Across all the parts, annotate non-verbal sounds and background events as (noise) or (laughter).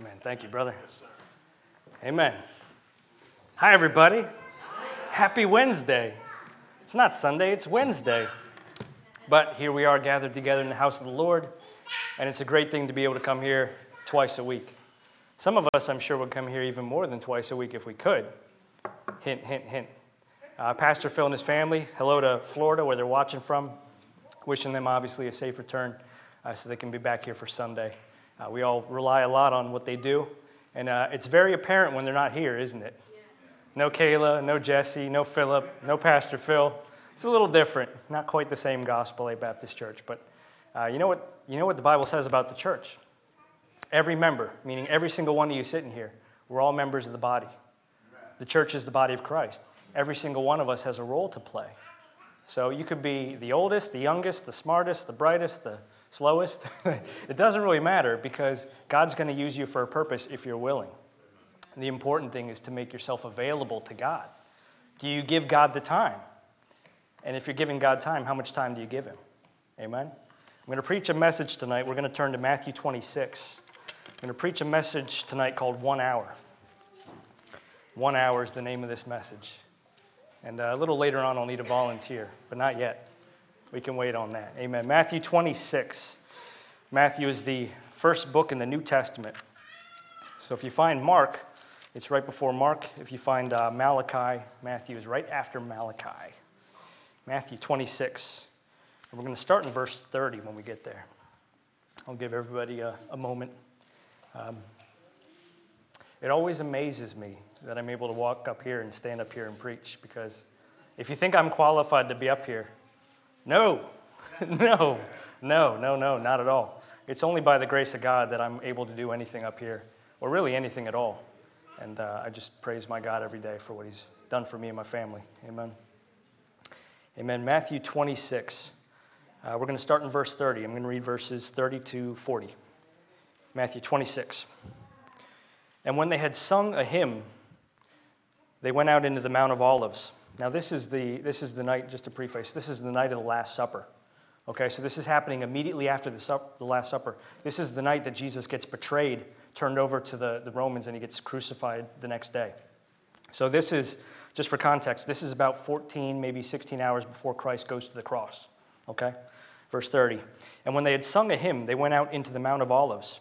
Amen. Thank you, brother. Amen. Hi, everybody. Happy Wednesday. It's not Sunday, it's Wednesday. But here we are gathered together in the house of the Lord, and it's a great thing to be able to come here twice a week. Some of us, I'm sure, would come here even more than twice a week if we could. Hint, hint, hint. Uh, Pastor Phil and his family, hello to Florida, where they're watching from. Wishing them, obviously, a safe return uh, so they can be back here for Sunday. Uh, we all rely a lot on what they do, and uh, it's very apparent when they're not here, isn't it? No Kayla, no Jesse, no Philip, no Pastor Phil. It's a little different, not quite the same gospel, A Baptist Church, but uh, you, know what, you know what the Bible says about the church? Every member, meaning every single one of you sitting here, we're all members of the body. The church is the body of Christ. Every single one of us has a role to play. So you could be the oldest, the youngest, the smartest, the brightest, the slowest. (laughs) it doesn't really matter because God's going to use you for a purpose if you're willing. And the important thing is to make yourself available to God. Do you give God the time? And if you're giving God time, how much time do you give Him? Amen? I'm going to preach a message tonight. We're going to turn to Matthew 26. I'm going to preach a message tonight called One Hour. One hour is the name of this message. And uh, a little later on, I'll need a volunteer, but not yet. We can wait on that. Amen. Matthew 26. Matthew is the first book in the New Testament. So if you find Mark, it's right before Mark. If you find uh, Malachi, Matthew is right after Malachi. Matthew 26. And we're going to start in verse 30 when we get there. I'll give everybody a, a moment. Um, it always amazes me that I'm able to walk up here and stand up here and preach because if you think I'm qualified to be up here, no, (laughs) no, no, no, no, not at all. It's only by the grace of God that I'm able to do anything up here, or really anything at all. And uh, I just praise my God every day for what He's done for me and my family. Amen. Amen. Matthew 26. Uh, we're going to start in verse 30. I'm going to read verses 30 to 40. Matthew 26. And when they had sung a hymn, they went out into the Mount of Olives. Now, this is the, this is the night, just to preface, this is the night of the Last Supper. Okay, so this is happening immediately after the, sup, the Last Supper. This is the night that Jesus gets betrayed, turned over to the, the Romans, and he gets crucified the next day. So, this is, just for context, this is about 14, maybe 16 hours before Christ goes to the cross. Okay? Verse 30. And when they had sung a hymn, they went out into the Mount of Olives.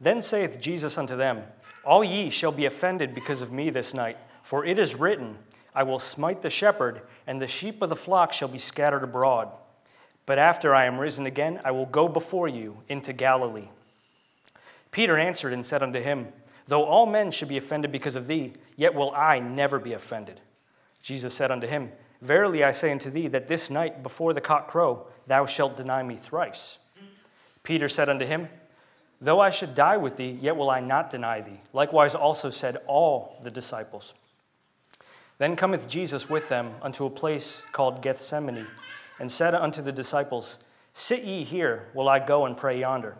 Then saith Jesus unto them, All ye shall be offended because of me this night, for it is written, I will smite the shepherd, and the sheep of the flock shall be scattered abroad. But after I am risen again, I will go before you into Galilee. Peter answered and said unto him, Though all men should be offended because of thee, yet will I never be offended. Jesus said unto him, Verily I say unto thee, that this night before the cock crow, thou shalt deny me thrice. Peter said unto him, Though I should die with thee, yet will I not deny thee. Likewise also said all the disciples. Then cometh Jesus with them unto a place called Gethsemane, and said unto the disciples, Sit ye here, while I go and pray yonder.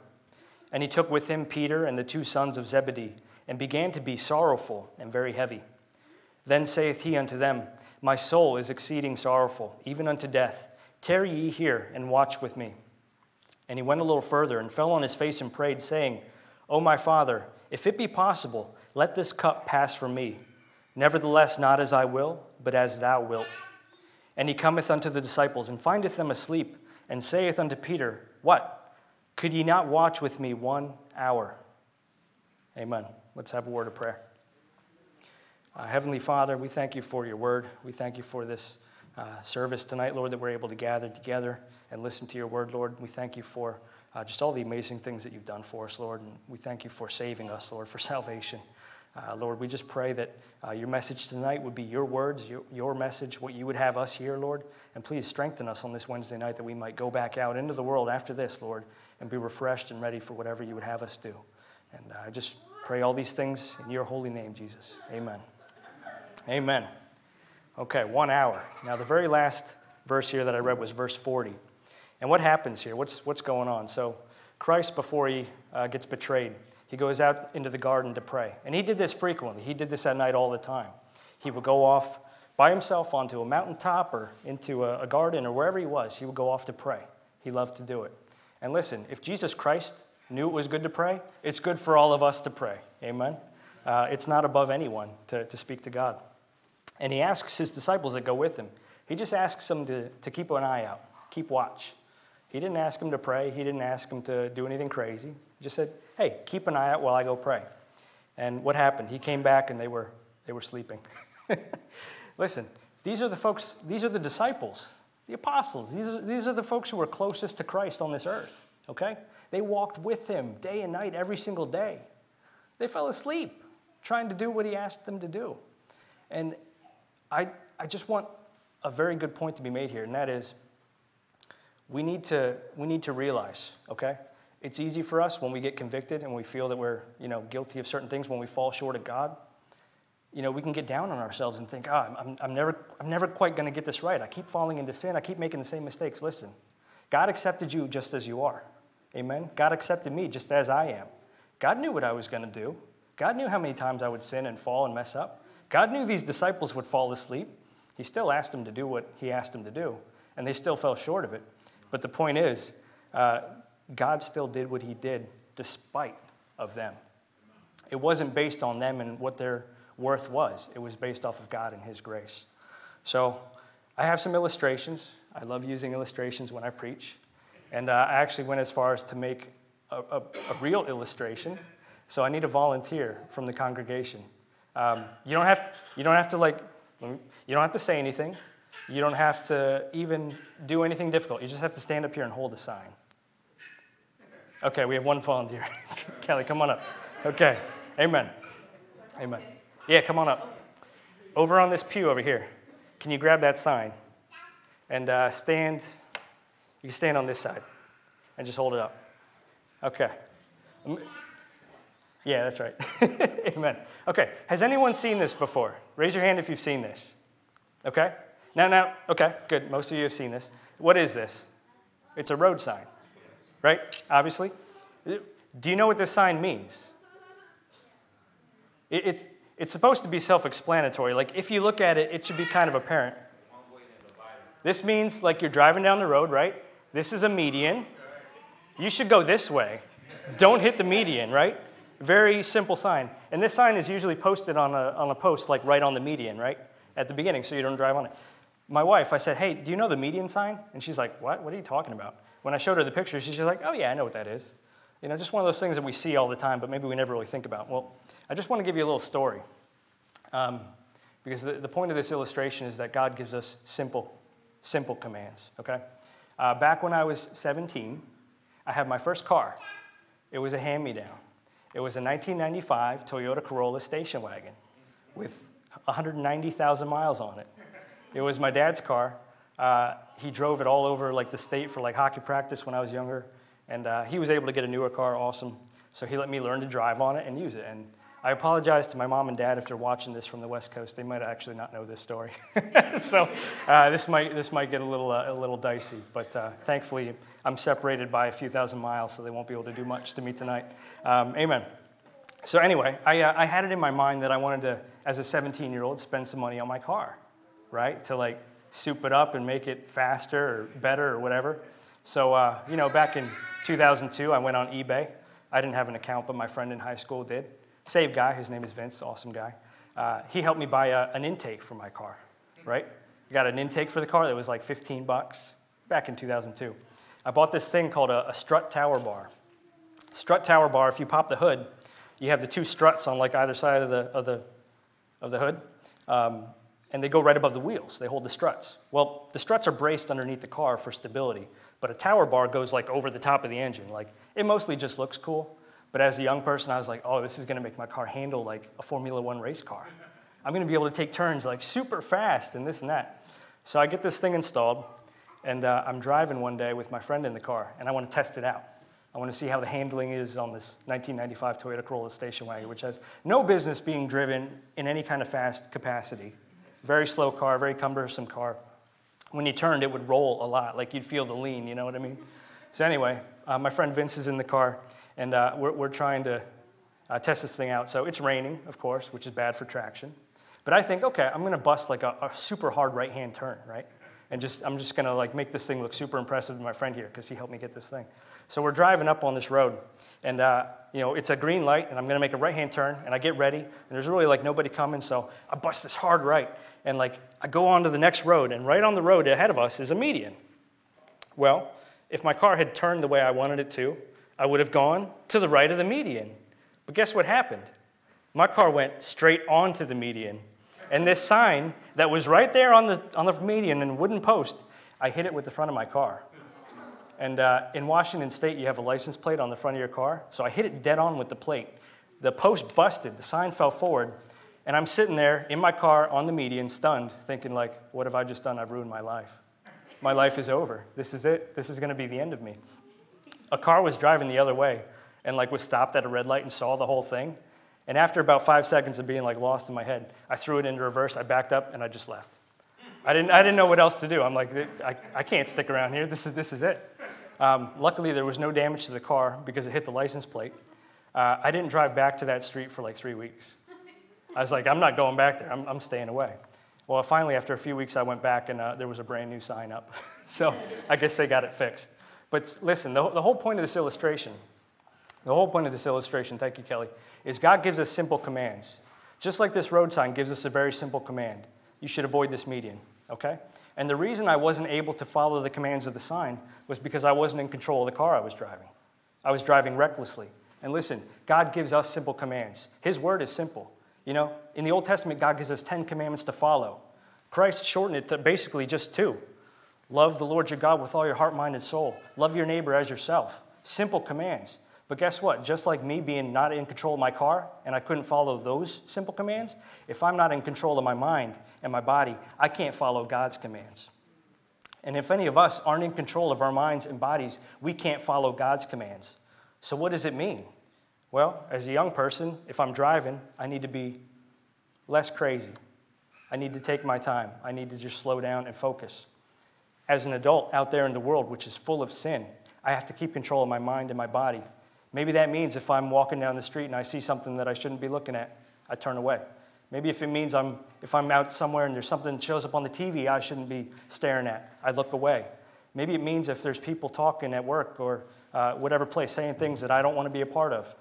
And he took with him Peter and the two sons of Zebedee, and began to be sorrowful and very heavy. Then saith he unto them, My soul is exceeding sorrowful, even unto death. Tarry ye here and watch with me. And he went a little further and fell on his face and prayed, saying, O my Father, if it be possible, let this cup pass from me. Nevertheless, not as I will, but as thou wilt. And he cometh unto the disciples, and findeth them asleep, and saith unto Peter, What? Could ye not watch with me one hour? Amen. Let's have a word of prayer. Uh, Heavenly Father, we thank you for your word. We thank you for this uh, service tonight, Lord, that we're able to gather together and listen to your word, Lord. We thank you for uh, just all the amazing things that you've done for us, Lord. And we thank you for saving us, Lord, for (laughs) salvation. Uh, Lord, we just pray that uh, your message tonight would be your words, your, your message, what you would have us hear, Lord. And please strengthen us on this Wednesday night that we might go back out into the world after this, Lord, and be refreshed and ready for whatever you would have us do. And uh, I just pray all these things in your holy name, Jesus. Amen. Amen. Okay, one hour. Now, the very last verse here that I read was verse 40. And what happens here? What's, what's going on? So, Christ, before he uh, gets betrayed, he goes out into the garden to pray. And he did this frequently. He did this at night all the time. He would go off by himself onto a mountaintop or into a, garden or wherever he was. He would go off to pray. He loved to do it. And listen, if Jesus Christ knew it was good to pray, it's good for all of us to pray. Amen? Uh, it's not above anyone to, to speak to God. And he asks his disciples that go with him, he just asks them to, to keep an eye out, keep watch. He didn't ask them to pray, he didn't ask them to do anything crazy. He just said, hey, keep an eye out while I go pray. And what happened? He came back and they were, they were sleeping. (laughs) Listen, these are the folks, these are the disciples, the apostles. These are, these are the folks who were closest to Christ on this earth, okay? They walked with him day and night, every single day. They fell asleep trying to do what he asked them to do. And I, I just want a very good point to be made here, and that is we need to, we need to realize, okay? It's easy for us when we get convicted and we feel that we're you know, guilty of certain things when we fall short of God. You know, we can get down on ourselves and think, oh, I'm, I'm never, I'm never quite going to get this right. I keep falling into sin. I keep making the same mistakes. Listen, God accepted you just as you are. Amen? God accepted me just as I am. God knew what I was going to do. God knew how many times I would sin and fall and mess up. God knew these disciples would fall asleep. He still asked them to do what he asked them to do, and they still fell short of it. But the point is, uh, God still did what he did despite of them. It wasn't based on them and what their worth was. It was based off of God and his grace. So I have some illustrations. I love using illustrations when I preach. And uh, I actually went as far as to make a, a, a, real illustration. So I need a volunteer from the congregation. Um, you, don't have, you don't have to like, you don't have to say anything. You don't have to even do anything difficult. You just have to stand up here and hold a sign. Okay, we have one volunteer. (laughs) Kelly, come on up. Okay, amen. Amen. Yeah, come on up. Over on this pew over here, can you grab that sign and uh, stand? You can stand on this side and just hold it up. Okay. Yeah, that's right. (laughs) Amen. Okay. Has anyone seen this before? Raise your hand if you've seen this. Okay. Now, now, okay, good. Most of you have seen this. What is this? It's a road sign, right? Obviously. Do you know what this sign means? It, it, it's supposed to be self explanatory. Like, if you look at it, it should be kind of apparent. This means, like, you're driving down the road, right? This is a median. You should go this way. Don't hit the median, right? Very simple sign. And this sign is usually posted on a, on a post, like right on the median, right? At the beginning, so you don't drive on it my wife, I said, hey, do you know the median sign? And she's like, what? What are you talking about? When I showed her the picture, she's just like, oh, yeah, I know what that is. You know, just one of those things that we see all the time, but maybe we never really think about. Well, I just want to give you a little story. Um, because the, the point of this illustration is that God gives us simple, simple commands, okay? Uh, back when I was 17, I had my first car. It was a hand me down. It was a 1995 Toyota Corolla station wagon with 190,000 miles on it. It was my dad's car. Uh, he drove it all over like the state for like hockey practice when I was younger, and uh, he was able to get a newer car. Awesome. So he let me learn to drive on it and use it. And I apologize to my mom and dad if they're watching this from the West Coast. They might actually not know this story. (laughs) so uh, this might this might get a little uh, a little dicey. But uh, thankfully, I'm separated by a few thousand miles, so they won't be able to do much to me tonight. Um, amen. So anyway, I, uh, I had it in my mind that I wanted to, as a 17 year old, spend some money on my car right? To like soup it up and make it faster or better or whatever. So, uh, you know, back in 2002, I went on eBay. I didn't have an account, but my friend in high school did. Save guy, his name is Vince, awesome guy. Uh, he helped me buy a, an intake for my car, right? I got an intake for the car that was like 15 bucks back in 2002. I bought this thing called a, a strut tower bar. Strut tower bar, if you pop the hood, you have the two struts on like either side of the, of the, of the hood. Um, and they go right above the wheels. They hold the struts. Well, the struts are braced underneath the car for stability, but a tower bar goes like over the top of the engine. Like it mostly just looks cool, but as a young person, I was like, oh, this is going to make my car handle like a Formula One race car. I'm going to be able to take turns like super fast and this and that. So I get this thing installed, and uh, I'm driving one day with my friend in the car, and I want to test it out. I want to see how the handling is on this 1995 Toyota Corolla station wagon, which has no business being driven in any kind of fast capacity very slow car, very cumbersome car. When you turned, it would roll a lot, like you'd feel the lean, you know what I mean? So, anyway, uh, my friend Vince is in the car, and uh, we're, we're, trying to uh, test this thing out. So, it's raining, of course, which is bad for traction. But I think, okay, I'm to bust like a, a super hard right hand turn, right? And just I'm just gonna like make this thing look super impressive to my friend here because he helped me get this thing. So we're driving up on this road, and uh, you know it's a green light, and I'm gonna make a right-hand turn, and I get ready, and there's really like nobody coming, so I bust this hard right, and like I go on to the next road, and right on the road ahead of us is a median. Well, if my car had turned the way I wanted it to, I would have gone to the right of the median. But guess what happened? My car went straight onto the median. And this sign that was right there on the, on the median and wooden post, I hit it with the front of my car. And uh, in Washington State, you have a license plate on the front of your car. So I hit it dead on with the plate. The post busted, the sign fell forward, and I'm sitting there in my car on the median, stunned, thinking, like, what have I just done? I've ruined my life. My life is over. This is it. This is going to be the end of me. A car was driving the other way and like was stopped at a red light and saw the whole thing. And after about five seconds of being like lost in my head, I threw it into reverse, I backed up, and I just left. I didn't, I didn't know what else to do. I'm like, I, I can't stick around here. This is, this is it. Um, luckily, there was no damage to the car because it hit the license plate. Uh, I didn't drive back to that street for like three weeks. I was like, I'm not going back there. I'm, I'm staying away. Well, finally, after a few weeks, I went back and uh, there was a brand new sign up. (laughs) so I guess they got it fixed. But listen, the, the whole point of this illustration, the whole point of this illustration, thank you, Kelly, is God gives us simple commands. Just like this road sign gives us a very simple command you should avoid this median, okay? And the reason I wasn't able to follow the commands of the sign was because I wasn't in control of the car I was driving. I was driving recklessly. And listen, God gives us simple commands. His word is simple. You know, in the Old Testament, God gives us 10 commandments to follow. Christ shortened it to basically just two love the Lord your God with all your heart, mind, and soul, love your neighbor as yourself. Simple commands. But guess what? Just like me being not in control of my car and I couldn't follow those simple commands, if I'm not in control of my mind and my body, I can't follow God's commands. And if any of us aren't in control of our minds and bodies, we can't follow God's commands. So, what does it mean? Well, as a young person, if I'm driving, I need to be less crazy. I need to take my time. I need to just slow down and focus. As an adult out there in the world, which is full of sin, I have to keep control of my mind and my body. Maybe that means if I'm walking down the street and I see something that I shouldn't be looking at, I turn away. Maybe if it means I'm, if I'm out somewhere and there's something that shows up on the TV I shouldn't be staring at, I look away. Maybe it means if there's people talking at work or uh, whatever place saying things that I don't want to be a part of,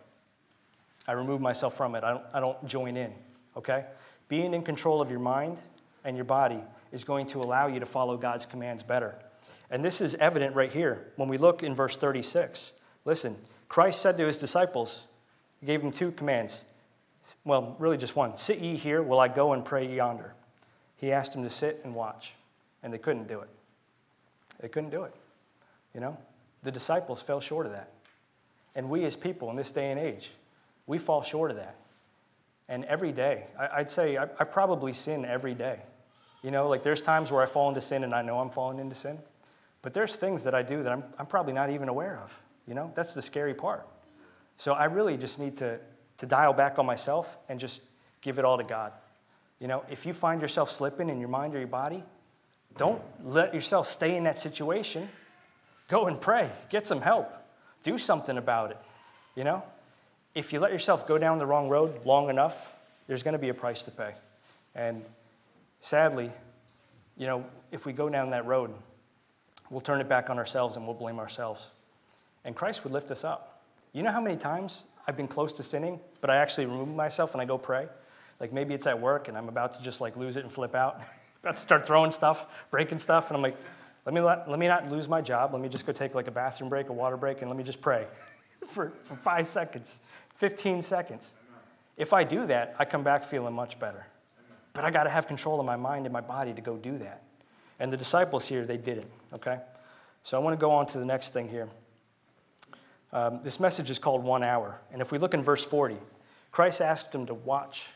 I remove myself from it. I don't, I don't join in, okay? Being in control of your mind and your body is going to allow you to follow God's commands better. And this is evident right here when we look in verse 36. Listen, Christ said to his disciples, He gave them two commands. Well, really just one Sit ye here while I go and pray yonder. He asked them to sit and watch, and they couldn't do it. They couldn't do it. You know, the disciples fell short of that. And we as people in this day and age, we fall short of that. And every day, I'd say I, I probably sin every day. You know, like there's times where I fall into sin and I know I'm falling into sin. But there's things that I do that I'm, I'm probably not even aware of. You know, that's the scary part. So I really just need to, to dial back on myself and just give it all to God. You know, if you find yourself slipping in your mind or your body, don't let yourself stay in that situation. Go and pray, get some help, do something about it. You know, if you let yourself go down the wrong road long enough, there's going to be a price to pay. And sadly, you know, if we go down that road, we'll turn it back on ourselves and we'll blame ourselves. And Christ would lift us up. You know how many times I've been close to sinning, but I actually remove myself and I go pray? Like maybe it's at work and I'm about to just like lose it and flip out, (laughs) about to start throwing stuff, breaking stuff, and I'm like, let me, let, let me not lose my job. Let me just go take like a bathroom break, a water break, and let me just pray (laughs) for, for five seconds. 15 seconds. If I do that, I come back feeling much better. But I got to have control of my mind and my body to go do that. And the disciples here, they didn't, okay? So I want to go on to the next thing here. Um, this message is called One Hour. And if we look in verse 40, Christ asked them to watch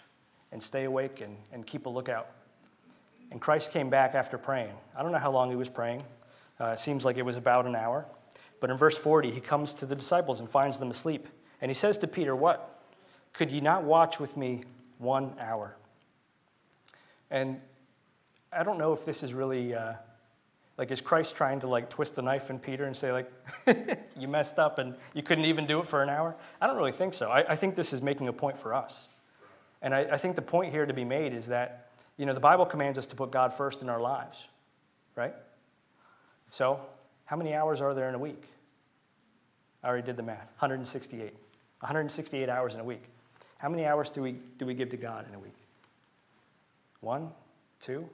and stay awake and, and keep a lookout. And Christ came back after praying. I don't know how long he was praying. Uh, it seems like it was about an hour. But in verse 40, he comes to the disciples and finds them asleep. And he says to Peter, What? Could ye not watch with me one hour? And I don't know if this is really uh, like, is Christ trying to like twist the knife in Peter and say, like, (laughs) you messed up and you couldn't even do it for an hour? I don't really think so. I, I think this is making a point for us. And I, I think the point here to be made is that, you know, the Bible commands us to put God first in our lives. right? So, how many hours are there in a week? I already did the math 168. 168 hours in a week. How many hours do we, do we give to God in a week? One? Two?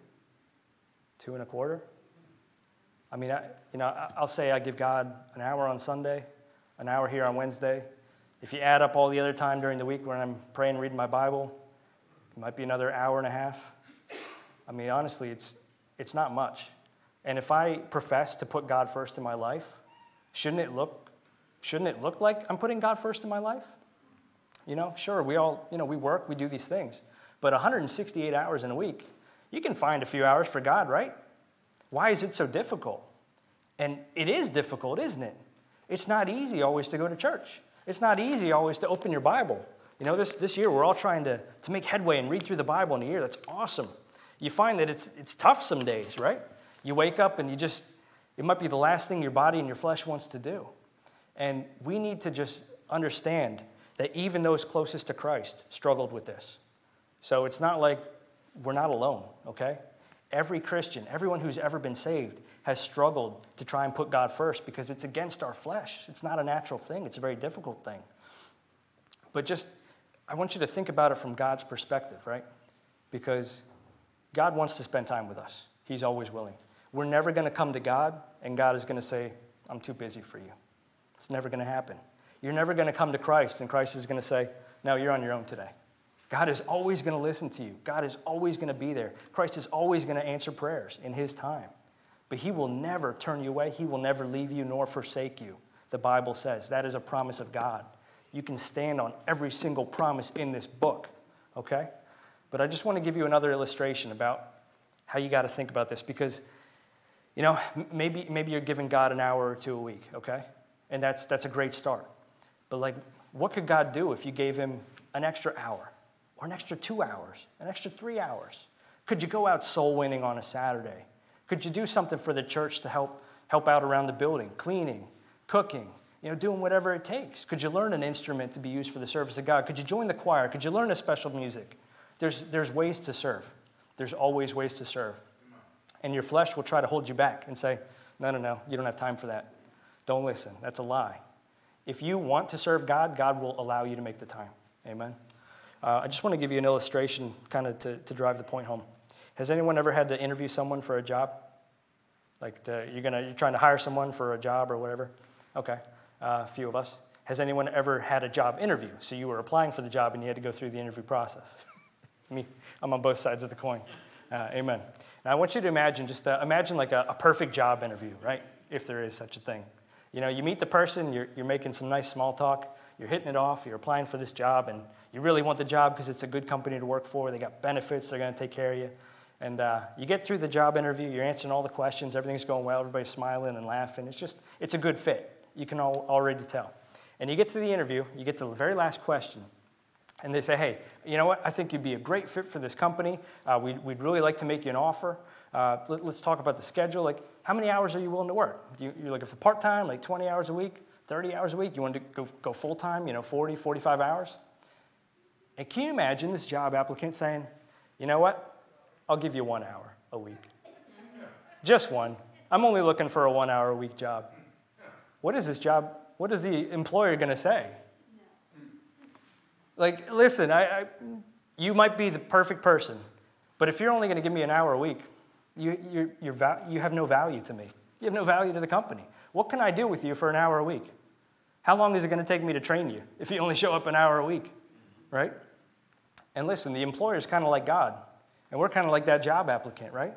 Two and a quarter? I mean, I, you know, I'll say I give God an hour on Sunday, an hour here on Wednesday. If you add up all the other time during the week when I'm praying, reading my Bible, it might be another hour and a half. I mean, honestly, it's, it's not much. And if I profess to put God first in my life, shouldn't it look, shouldn't it look like I'm putting God first in my life? You know, sure, we all, you know, we work, we do these things. But 168 hours in a week, you can find a few hours for God, right? Why is it so difficult? And it is difficult, isn't it? It's not easy always to go to church. It's not easy always to open your Bible. You know, this, this year we're all trying to, to make headway and read through the Bible in a year. That's awesome. You find that it's, it's tough some days, right? You wake up and you just, it might be the last thing your body and your flesh wants to do. And we need to just understand that even those closest to Christ struggled with this. So it's not like we're not alone, okay? Every Christian, everyone who's ever been saved, has struggled to try and put God first because it's against our flesh. It's not a natural thing, it's a very difficult thing. But just, I want you to think about it from God's perspective, right? Because God wants to spend time with us, He's always willing. We're never going to come to God and God is going to say, I'm too busy for you. It's never going to happen. You're never going to come to Christ and Christ is going to say, No, you're on your own today. God is always going to listen to you. God is always going to be there. Christ is always going to answer prayers in His time. But He will never turn you away. He will never leave you nor forsake you. The Bible says that is a promise of God. You can stand on every single promise in this book, okay? But I just want to give you another illustration about how you got to think about this because, you know, maybe, maybe you're giving God an hour or two a week, okay? And that's, that's a great start. But, like, what could God do if you gave Him an extra hour? Or an extra two hours, an extra three hours? Could you go out soul winning on a Saturday? Could you do something for the church to help, help out around the building, cleaning, cooking, you know, doing whatever it takes? Could you learn an instrument to be used for the service of God? Could you join the choir? Could you learn a special music? There's, there's ways to serve. There's always ways to serve. And your flesh will try to hold you back and say, no, no, no, you don't have time for that. Don't listen. That's a lie. If you want to serve God, God will allow you to make the time. Amen. Uh, I just want to give you an illustration kind of to, to drive the point home. Has anyone ever had to interview someone for a job? Like to, you're, gonna, you're trying to hire someone for a job or whatever? Okay, uh, a few of us. Has anyone ever had a job interview? So you were applying for the job and you had to go through the interview process. (laughs) Me, I'm on both sides of the coin. Uh, amen. Now I want you to imagine, just uh, imagine like a, a, perfect job interview, right? If there is such a thing. You know, you meet the person, you're, you're making some nice small talk, you're hitting it off, you're applying for this job, and you really want the job because it's a good company to work for. They got benefits, they're going to take care of you. And uh, you get through the job interview, you're answering all the questions, everything's going well, everybody's smiling and laughing. It's just, it's a good fit. You can all, already tell. And you get to the interview, you get to the very last question, and they say, hey, you know what? I think you'd be a great fit for this company. Uh, we'd, we'd really like to make you an offer. Uh, let, us talk about the schedule. Like, how many hours are you willing to work? You, you're looking for part time, like 20 hours a week? 30 hours a week? You want to go, go full time, you know, 40, 45 hours? And can you imagine this job applicant saying, you know what? I'll give you one hour a week. Just one. I'm only looking for a one hour a week job. What is this job? What is the employer going to say? Like, listen, I, I, you might be the perfect person, but if you're only going to give me an hour a week, you, you you have no value to me. You have no value to the company. What can I do with you for an hour a week? How long is it going to take me to train you if you only show up an hour a week? Right? And listen, the employer is kind of like God, and we're kind of like that job applicant, right?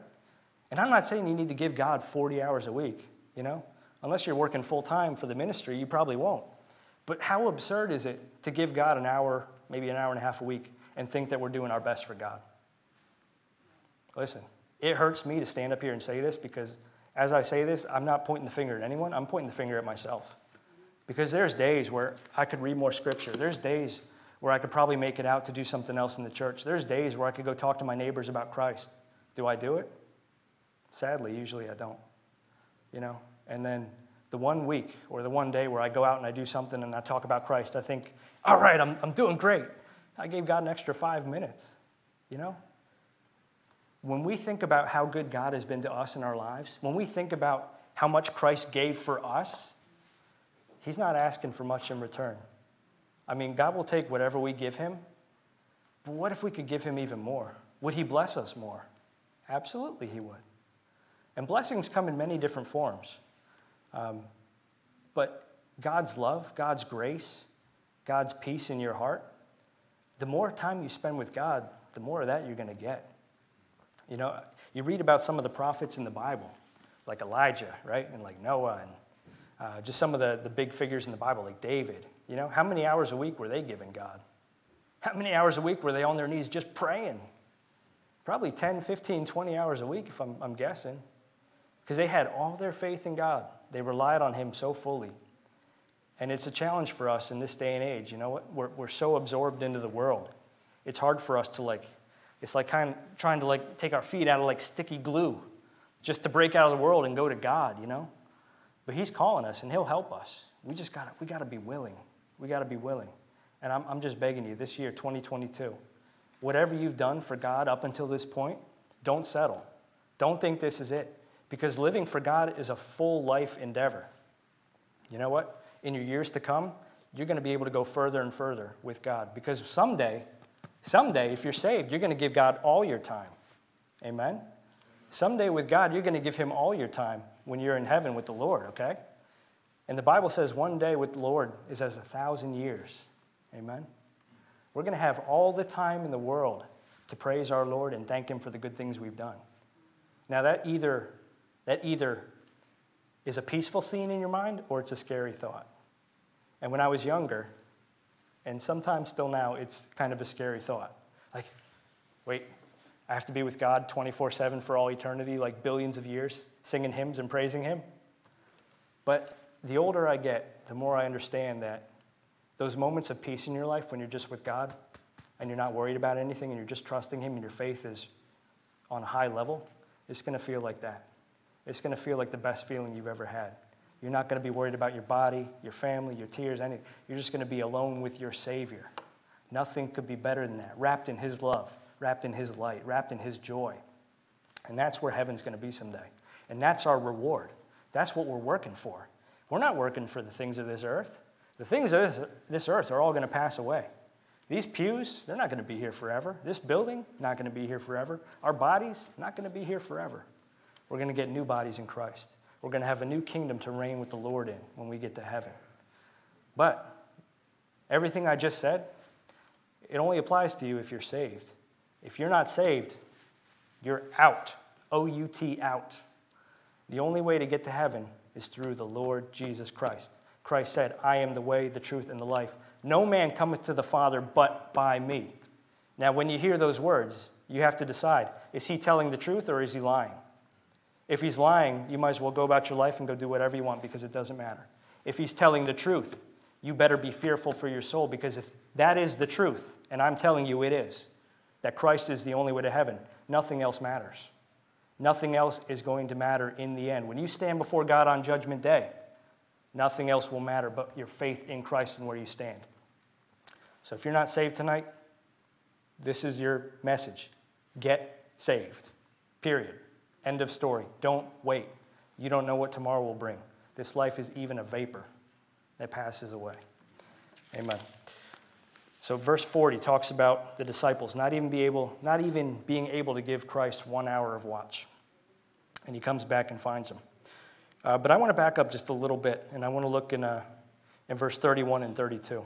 And I'm not saying you need to give God 40 hours a week, you know? Unless you're working full time for the ministry, you probably won't. But how absurd is it to give God an hour, maybe an hour and a half a week, and think that we're doing our best for God? Listen, it hurts me to stand up here and say this because as I say this, I'm not pointing the finger at anyone, I'm pointing the finger at myself. Because there's days where I could read more scripture. There's days where I could probably make it out to do something else in the church. There's days where I could go talk to my neighbors about Christ. Do I do it? Sadly, usually I don't. You know? And then the one week or the one day where I go out and I do something and I talk about Christ, I think, all right, I'm, I'm doing great. I gave God an extra five minutes, you know? When we think about how good God has been to us in our lives, when we think about how much Christ gave for us, He's not asking for much in return. I mean, God will take whatever we give Him, but what if we could give Him even more? Would He bless us more? Absolutely, He would. And blessings come in many different forms. Um, but God's love, God's grace, God's peace in your heart, the more time you spend with God, the more of that you're going to get. You know, you read about some of the prophets in the Bible, like Elijah, right? And like Noah, and uh, just some of the, the big figures in the Bible, like David. You know, how many hours a week were they giving God? How many hours a week were they on their knees just praying? Probably 10, 15, 20 hours a week, if I'm, I'm guessing. Because they had all their faith in God, they relied on Him so fully. And it's a challenge for us in this day and age. You know what? We're, we're so absorbed into the world. It's hard for us to like, it's like kind of trying to like take our feet out of like sticky glue just to break out of the world and go to God, you know? But He's calling us and He'll help us. We just gotta, we gotta be willing. We gotta be willing. And I'm, I'm just begging you this year, 2022, whatever you've done for God up until this point, don't settle. Don't think this is it. Because living for God is a full life endeavor. You know what? in your years to come, you're going to be able to go further and further with God. Because someday, someday, if you're saved, you're going to give God all your time. Amen? Someday with God, you're going to give Him all your time when you're in heaven with the Lord, okay? And the Bible says one day with the Lord is as a thousand years. Amen? We're going to have all the time in the world to praise our Lord and thank Him for the good things we've done. Now, that either, that either is a peaceful scene in your mind or it's a scary thought. And when I was younger, and sometimes still now, it's kind of a scary thought. Like, wait, I have to be with God 24 7 for all eternity, like billions of years, singing hymns and praising Him. But the older I get, the more I understand that those moments of peace in your life when you're just with God and you're not worried about anything and you're just trusting Him and your faith is on a high level, it's going to feel like that. It's going to feel like the best feeling you've ever had. You're not going to be worried about your body, your family, your tears, anything. You're just going to be alone with your Savior. Nothing could be better than that. Wrapped in His love, wrapped in His light, wrapped in His joy. And that's where heaven's going to be someday. And that's our reward. That's what we're working for. We're not working for the things of this earth. The things of this earth are all going to pass away. These pews, they're not going to be here forever. This building, not going to be here forever. Our bodies, not going to be here forever. We're going to get new bodies in Christ. We're going to have a new kingdom to reign with the Lord in when we get to heaven. But everything I just said, it only applies to you if you're saved. If you're not saved, you're out. O U T, out. The only way to get to heaven is through the Lord Jesus Christ. Christ said, I am the way, the truth, and the life. No man cometh to the Father but by me. Now, when you hear those words, you have to decide is he telling the truth or is he lying? If he's lying, you might as well go about your life and go do whatever you want because it doesn't matter. If he's telling the truth, you better be fearful for your soul because if that is the truth, and I'm telling you it is, that Christ is the only way to heaven, nothing else matters. Nothing else is going to matter in the end. When you stand before God on Judgment Day, nothing else will matter but your faith in Christ and where you stand. So if you're not saved tonight, this is your message get saved, period. End of story. Don't wait. You don't know what tomorrow will bring. This life is even a vapor that passes away. Amen. So verse 40 talks about the disciples not even be able, not even being able to give Christ one hour of watch. And he comes back and finds them. Uh, but I want to back up just a little bit, and I want to look in, uh, in verse 31 and 32.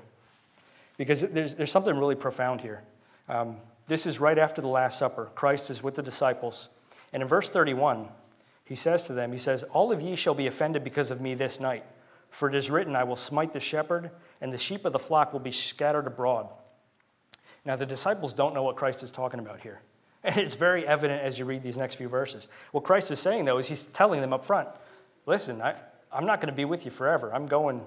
Because there's, there's something really profound here. Um, this is right after the Last Supper. Christ is with the disciples. And in verse 31, he says to them, He says, All of ye shall be offended because of me this night. For it is written, I will smite the shepherd, and the sheep of the flock will be scattered abroad. Now, the disciples don't know what Christ is talking about here. (laughs) And it's very evident as you read these next few verses. What Christ is saying, though, is he's telling them up front listen, I, I'm not going to be with you forever. I'm going,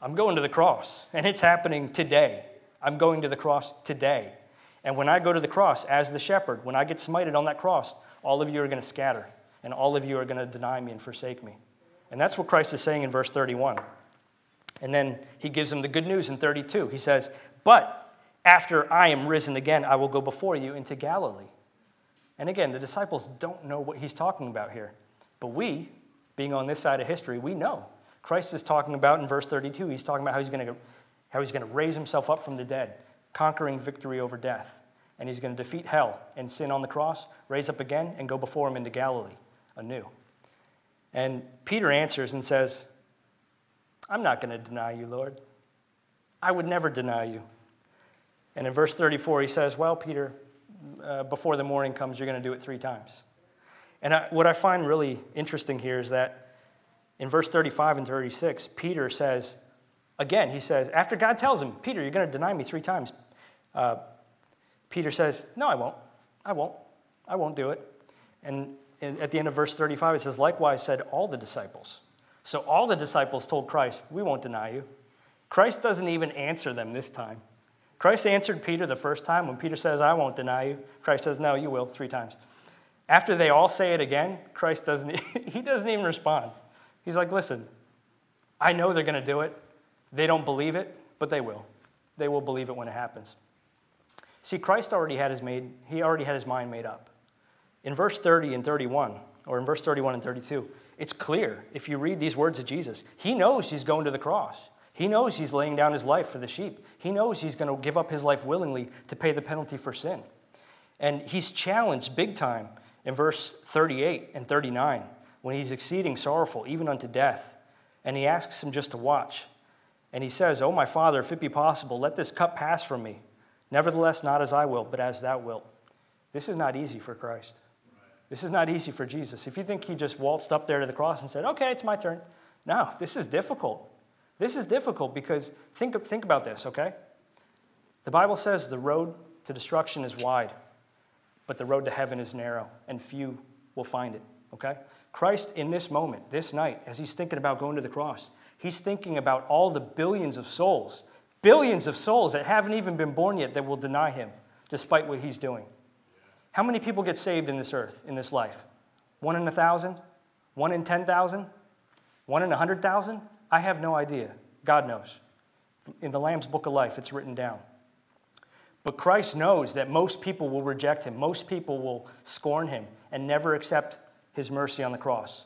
I'm going to the cross, and it's happening today. I'm going to the cross today. And when I go to the cross as the shepherd, when I get smited on that cross, all of you are going to scatter, and all of you are going to deny me and forsake me. And that's what Christ is saying in verse 31. And then he gives them the good news in 32. He says, But after I am risen again, I will go before you into Galilee. And again, the disciples don't know what he's talking about here. But we, being on this side of history, we know. Christ is talking about in verse 32, he's talking about how he's going to, how he's going to raise himself up from the dead, conquering victory over death. And he's going to defeat hell and sin on the cross, raise up again, and go before him into Galilee anew. And Peter answers and says, I'm not going to deny you, Lord. I would never deny you. And in verse 34, he says, Well, Peter, uh, before the morning comes, you're going to do it three times. And I, what I find really interesting here is that in verse 35 and 36, Peter says, again, he says, after God tells him, Peter, you're going to deny me three times, uh, Peter says, No, I won't. I won't. I won't do it. And at the end of verse 35, it says, Likewise said all the disciples. So all the disciples told Christ, We won't deny you. Christ doesn't even answer them this time. Christ answered Peter the first time when Peter says, I won't deny you. Christ says, No, you will, three times. After they all say it again, Christ doesn't, (laughs) he doesn't even respond. He's like, Listen, I know they're going to do it. They don't believe it, but they will. They will believe it when it happens. See, Christ already had his made, he already had his mind made up. In verse 30 and 31, or in verse 31 and 32, it's clear if you read these words of Jesus. He knows he's going to the cross. He knows he's laying down his life for the sheep. He knows he's going to give up his life willingly to pay the penalty for sin. And he's challenged big time in verse 38 and 39 when he's exceeding sorrowful, even unto death. And he asks him just to watch. And he says, Oh, my Father, if it be possible, let this cup pass from me. Nevertheless, not as I will, but as thou wilt. This is not easy for Christ. This is not easy for Jesus. If you think he just waltzed up there to the cross and said, okay, it's my turn. No, this is difficult. This is difficult because think, think about this, okay? The Bible says the road to destruction is wide, but the road to heaven is narrow, and few will find it, okay? Christ, in this moment, this night, as he's thinking about going to the cross, he's thinking about all the billions of souls, billions of souls that haven't even been born yet that will deny him despite what he's doing. How many people get saved in this earth, in this life? One in a thousand? One in 10,000? One in a 100,000? I have no idea. God knows. In the Lamb's Book of Life, it's written down. But Christ knows that most people will reject him, most people will scorn him and never accept his mercy on the cross.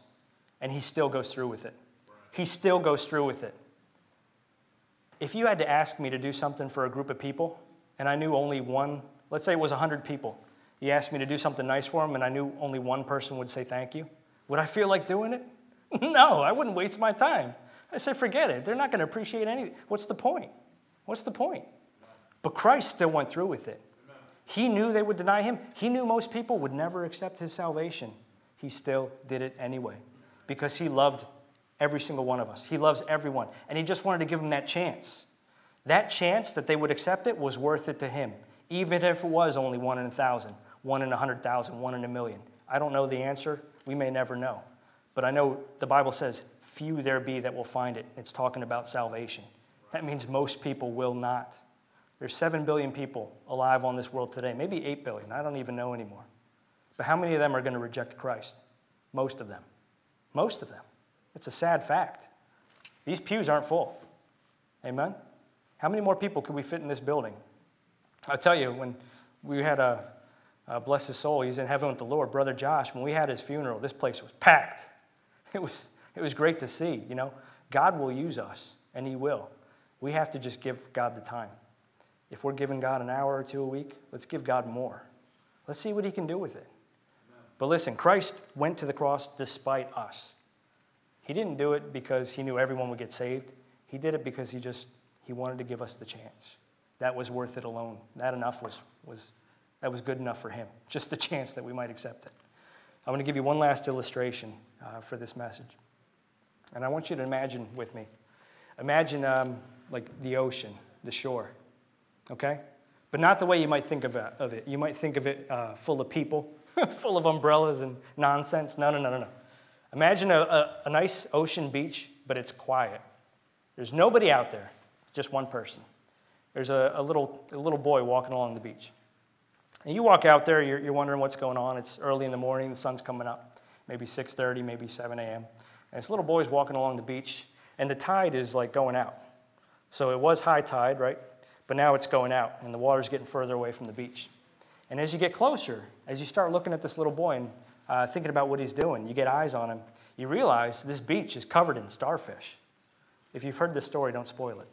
And he still goes through with it. He still goes through with it. If you had to ask me to do something for a group of people, and I knew only one, let's say it was 100 people, he asked me to do something nice for him, and I knew only one person would say thank you. Would I feel like doing it? (laughs) no, I wouldn't waste my time. I say, forget it. They're not going to appreciate anything. What's the point? What's the point? But Christ still went through with it. He knew they would deny him. He knew most people would never accept his salvation. He still did it anyway because he loved every single one of us. He loves everyone. And he just wanted to give them that chance. That chance that they would accept it was worth it to him, even if it was only one in a thousand one in a hundred thousand, one in a million? I don't know the answer. We may never know. But I know the Bible says, few there be that will find it. It's talking about salvation. That means most people will not. There's 7 billion people alive on this world today, maybe 8 billion. I don't even know anymore. But how many of them are going to reject Christ? Most of them. Most of them. It's a sad fact. These pews aren't full. Amen? How many more people could we fit in this building? I'll tell you, when we had a, uh, bless his soul, he's in heaven with the Lord. Brother Josh, when we had his funeral, this place was packed. (laughs) It was, it was great to see. You know, God will use us, and he will. We have to just give God the time. If we're giving God an hour or two a week, let's give God more. Let's see what he can do with it. But listen, Christ went to the cross despite us. He didn't do it because he knew everyone would get saved. He did it because he just he wanted to give us the chance. That was worth it alone. That enough was was that was good enough for him, (laughs) just the chance that we might accept it. I'm going to give you one last illustration uh, for this message. And I want you to imagine with me. Imagine um, like the ocean, the shore, okay? But not the way you might think of it. Of it. You might think of it uh, full of people, (laughs) full of umbrellas and nonsense. No, no, no, no, no. Imagine a, a, a nice ocean beach, but it's quiet. There's nobody out there, just one person. There's a, a, little, a little boy walking along the beach. And you walk out there, you're, you're wondering what's going on. It's early in the morning, the sun's coming up, maybe 6.30, maybe 7 a.m. And this little boy's walking along the beach, and the tide is like going out. So it was high tide, right? But now it's going out, and the water's getting further away from the beach. And as you get closer, as you start looking at this little boy and uh, thinking about what he's doing, you get eyes on him, you realize this beach is covered in starfish. If you've heard this story, don't spoil it.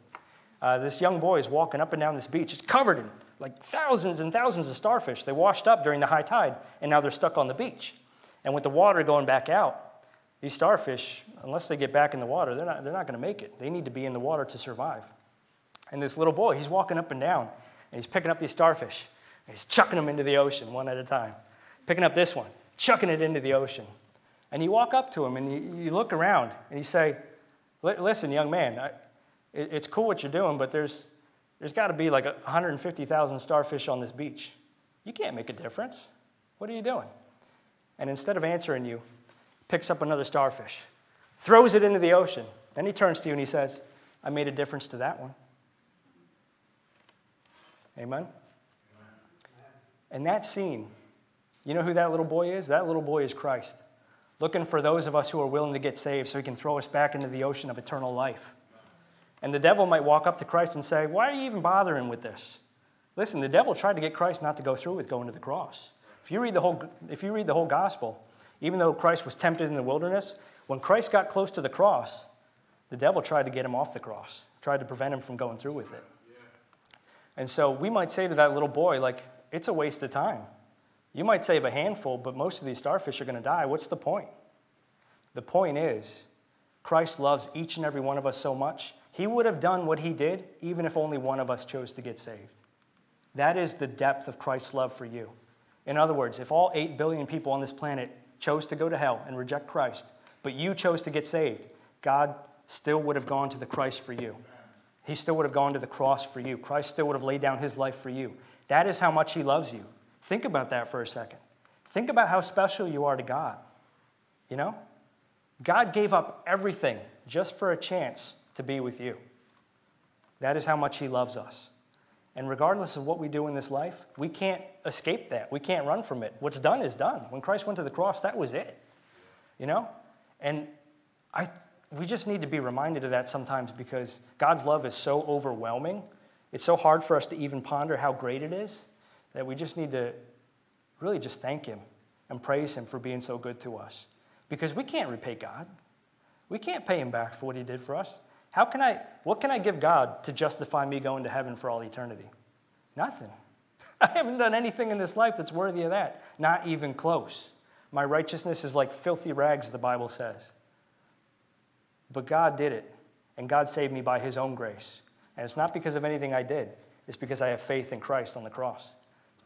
Uh, this young boy is walking up and down this beach. It's covered in like thousands and thousands of starfish. They washed up during the high tide, and now they're stuck on the beach. And with the water going back out, these starfish, unless they get back in the water, they're not, they're not going to make it. They need to be in the water to survive. And this little boy, he's walking up and down, and he's picking up these starfish, and he's chucking them into the ocean one at a time. Picking up this one, chucking it into the ocean. And you walk up to him and you, look around and you say, Listen, young man, it's cool what you're doing, but there's, there's got to be like 150,000 starfish on this beach. You can't make a difference. What are you doing? And instead of answering you, picks up another starfish, throws it into the ocean. Then he turns to you and he says, I made a difference to that one. Amen? And that scene, you know who that little boy is? That little boy is Christ looking for those of us who are willing to get saved so he can throw us back into the ocean of eternal life. And the devil might walk up to Christ and say, Why are you even bothering with this? Listen, the devil tried to get Christ not to go through with going to the cross. If you read the whole, if you read the whole gospel, even though Christ was tempted in the wilderness, when Christ got close to the cross, the devil tried to get him off the cross, tried to prevent him from going through with it. And so we might say to that little boy, like, it's a waste of time. You might save a handful, but most of these starfish are going to die. What's the point? The point is, Christ loves each and every one of us so much, he would have done what he did even if only one of us chose to get saved. That is the depth of Christ's love for you. In other words, if all 8 billion people on this planet chose to go to hell and reject Christ, but you chose to get saved, God still would have gone to the Christ for you. He still would have gone to the cross for you. Christ still would have laid down his life for you. That is how much he loves you. Think about that for a second. Think about how special you are to God. You know? God gave up everything just for a chance to be with you. That is how much He loves us. And regardless of what we do in this life, we can't escape that. We can't run from it. What's done is done. When Christ went to the cross, that was it. You know? And I, we just need to be reminded of that sometimes because God's love is so overwhelming. It's so hard for us to even ponder how great it is that we just need to really just thank Him and praise Him for being so good to us. Because we can't repay God. We can't pay Him back for what He did for us. How can I, what can I give God to justify me going to heaven for all eternity? Nothing. (laughs) I haven't done anything in this life that's worthy of that. Not even close. My righteousness is like filthy rags, the Bible says. But God did it, and God saved me by His own grace. And it's not because of anything I did, it's because I have faith in Christ on the cross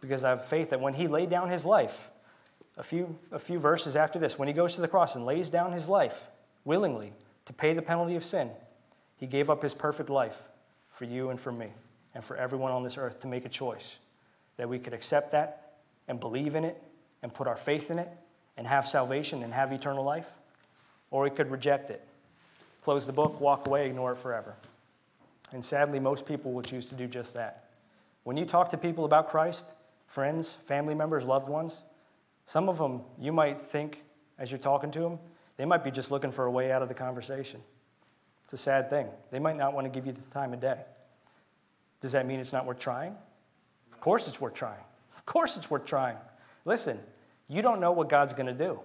because I have faith that when he laid down his life, a few, a few verses after this, when he goes to the cross and lays down his life willingly to pay the penalty of sin, he gave up his perfect life for you and for me and for everyone on this earth to make a choice that we could accept that and believe in it and put our faith in it and have salvation and have eternal life, or we could reject it, close the book, walk away, ignore it forever. And sadly, most people will choose to do just that. When you talk to people about Christ, friends, family members, loved ones. Some of them, you might think as you're talking to them, they might be just looking for a way out of the conversation. It's a sad thing. They might not want to give you the time of day. Does that mean it's not worth trying? Of course it's worth trying. Of course it's worth trying. Listen, you don't know what God's going to do.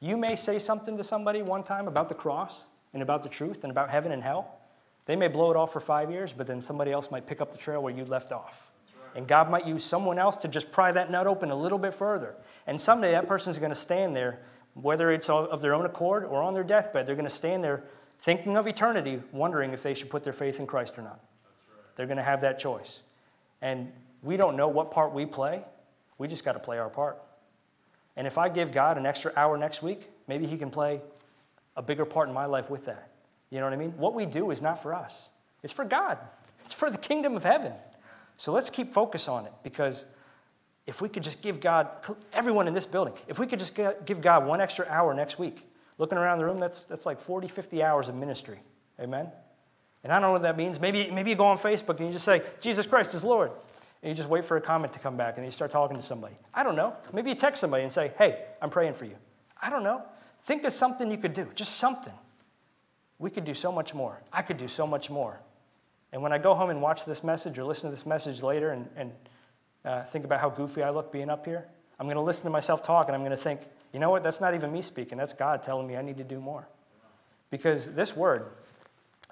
You may say something to somebody one time about the cross and about the truth and about heaven and hell. They may blow it off for five years, but then somebody else might pick up the trail where you left off. And God might use someone else to just pry that nut open a little bit further. And someday that person's going to stand there, whether it's of their own accord or on their deathbed, they're going to stand there thinking of eternity, wondering if they should put their faith in Christ or not. Right. They're going to have that choice. And we don't know what part we play. We just got to play our part. And if I give God an extra hour next week, maybe He can play a bigger part in my life with that. You know what I mean? What we do is not for us, it's for God, it's for the kingdom of heaven. So let's keep focus on it because if we could just give God, everyone in this building, if we could just give God one extra hour next week, looking around the room, that's, that's like 40, 50 hours of ministry. Amen? And I don't know what that means. Maybe, maybe you go on Facebook and you just say, Jesus Christ is Lord. And you just wait for a comment to come back and you start talking to somebody. I don't know. Maybe you text somebody and say, hey, I'm praying for you. I don't know. Think of something you could do, just something. We could do so much more. I could do so much more. And when I go home and watch this message or listen to this message later and, and uh, think about how goofy I look being up here. I'm going to listen to myself talk and I'm going to think, you know what? That's not even me speaking. That's God telling me I need to do more. Because this word,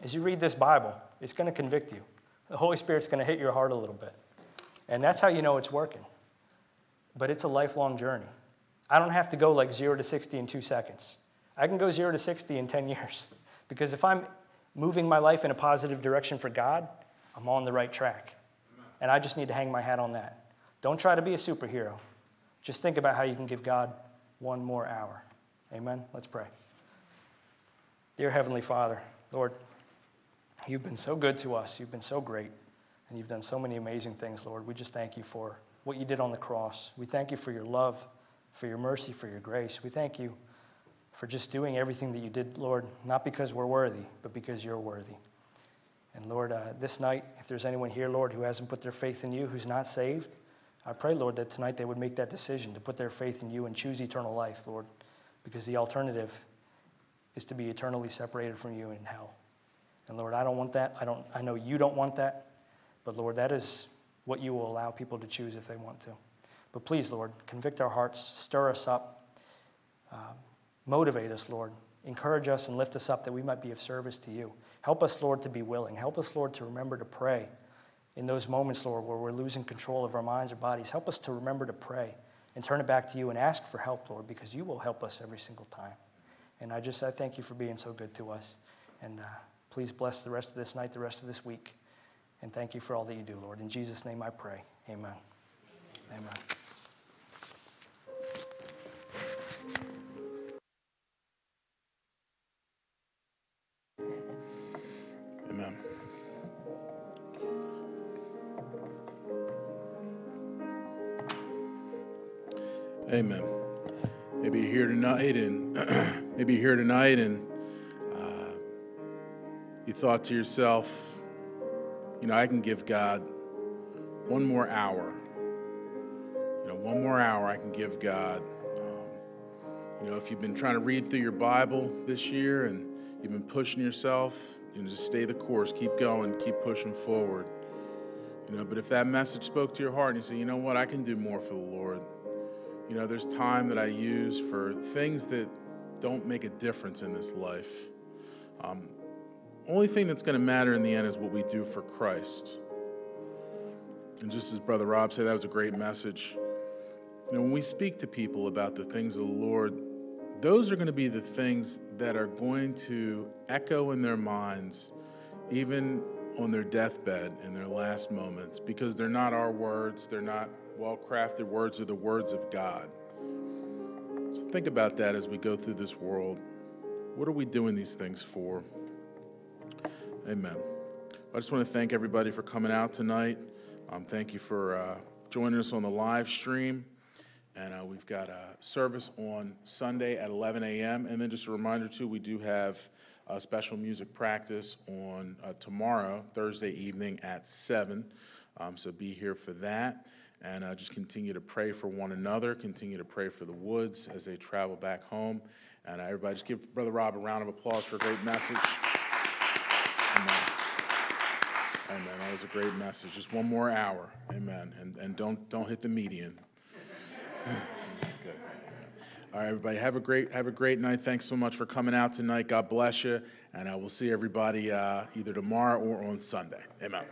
as you read this Bible, it's going to convict you. The Holy Spirit's going to hit your heart a little bit. And that's how you know it's working. But it's a lifelong journey. I don't have to go like zero to 60 in two seconds. I can go zero to 60 in 10 (laughs) years. Because if I'm moving my life in a positive direction for God, I'm on the right track. And I just need to hang my hat on that. Don't try to be a superhero. Just think about how you can give God one more hour. Amen? Let's pray. Dear Heavenly Father, Lord, you've been so good to us. You've been so great. And you've done so many amazing things, Lord. We just thank you for what you did on the cross. We thank you for your love, for your mercy, for your grace. We thank you for just doing everything that you did, Lord, not because we're worthy, but because you're worthy. And Lord, uh, this night, if there's anyone here, Lord, who hasn't put their faith in you, who's not saved, I pray, Lord, that tonight they would make that decision to put their faith in you and choose eternal life, Lord, because the alternative is to be eternally separated from you in hell. And Lord, I don't want that. I, don't, I know you don't want that. But Lord, that is what you will allow people to choose if they want to. But please, Lord, convict our hearts, stir us up, uh, motivate us, Lord. Encourage us and lift us up that we might be of service to you. Help us, Lord, to be willing. Help us, Lord, to remember to pray in those moments, Lord, where we're losing control of our minds or bodies. Help us to remember to pray and turn it back to you and ask for help, Lord, because you will help us every single time. And I just I thank you for being so good to us. And uh, please bless the rest of this night, the rest of this week. And thank you for all that you do, Lord. In Jesus' name I pray. Amen. Amen. Amen. Amen. Maybe you're here tonight and (clears throat) maybe you're here tonight and uh, you thought to yourself, you know, I can give God one more hour. You know, one more hour I can give God. Um, you know, if you've been trying to read through your Bible this year and you've been pushing yourself, you know, just stay the course, keep going, keep pushing forward. You know, but if that message spoke to your heart and you say, you know what, I can do more for the Lord. You know, there's time that I use for things that don't make a difference in this life. Um, only thing that's going to matter in the end is what we do for Christ. And just as Brother Rob said, that was a great message. You know, when we speak to people about the things of the Lord, those are going to be the things that are going to echo in their minds, even on their deathbed in their last moments, because they're not our words, they're not well crafted words, they're the words of God. So think about that as we go through this world. What are we doing these things for? Amen. I just want to thank everybody for coming out tonight. Um, thank you for uh, joining us on the live stream. And uh, we've got a service on Sunday at 11 a.m. And then just a reminder, too, we do have a special music practice on uh, tomorrow, Thursday evening at 7. Um, so be here for that. And uh, just continue to pray for one another, continue to pray for the Woods as they travel back home. And uh, everybody, just give Brother Rob a round of applause for a great message. Amen. Amen. That was a great message. Just one more hour. Amen. And, and don't, don't hit the median. (laughs) That's good. All right, everybody. Have a great have a great night. Thanks so much for coming out tonight. God bless you, and I will see everybody uh, either tomorrow or on Sunday. Amen.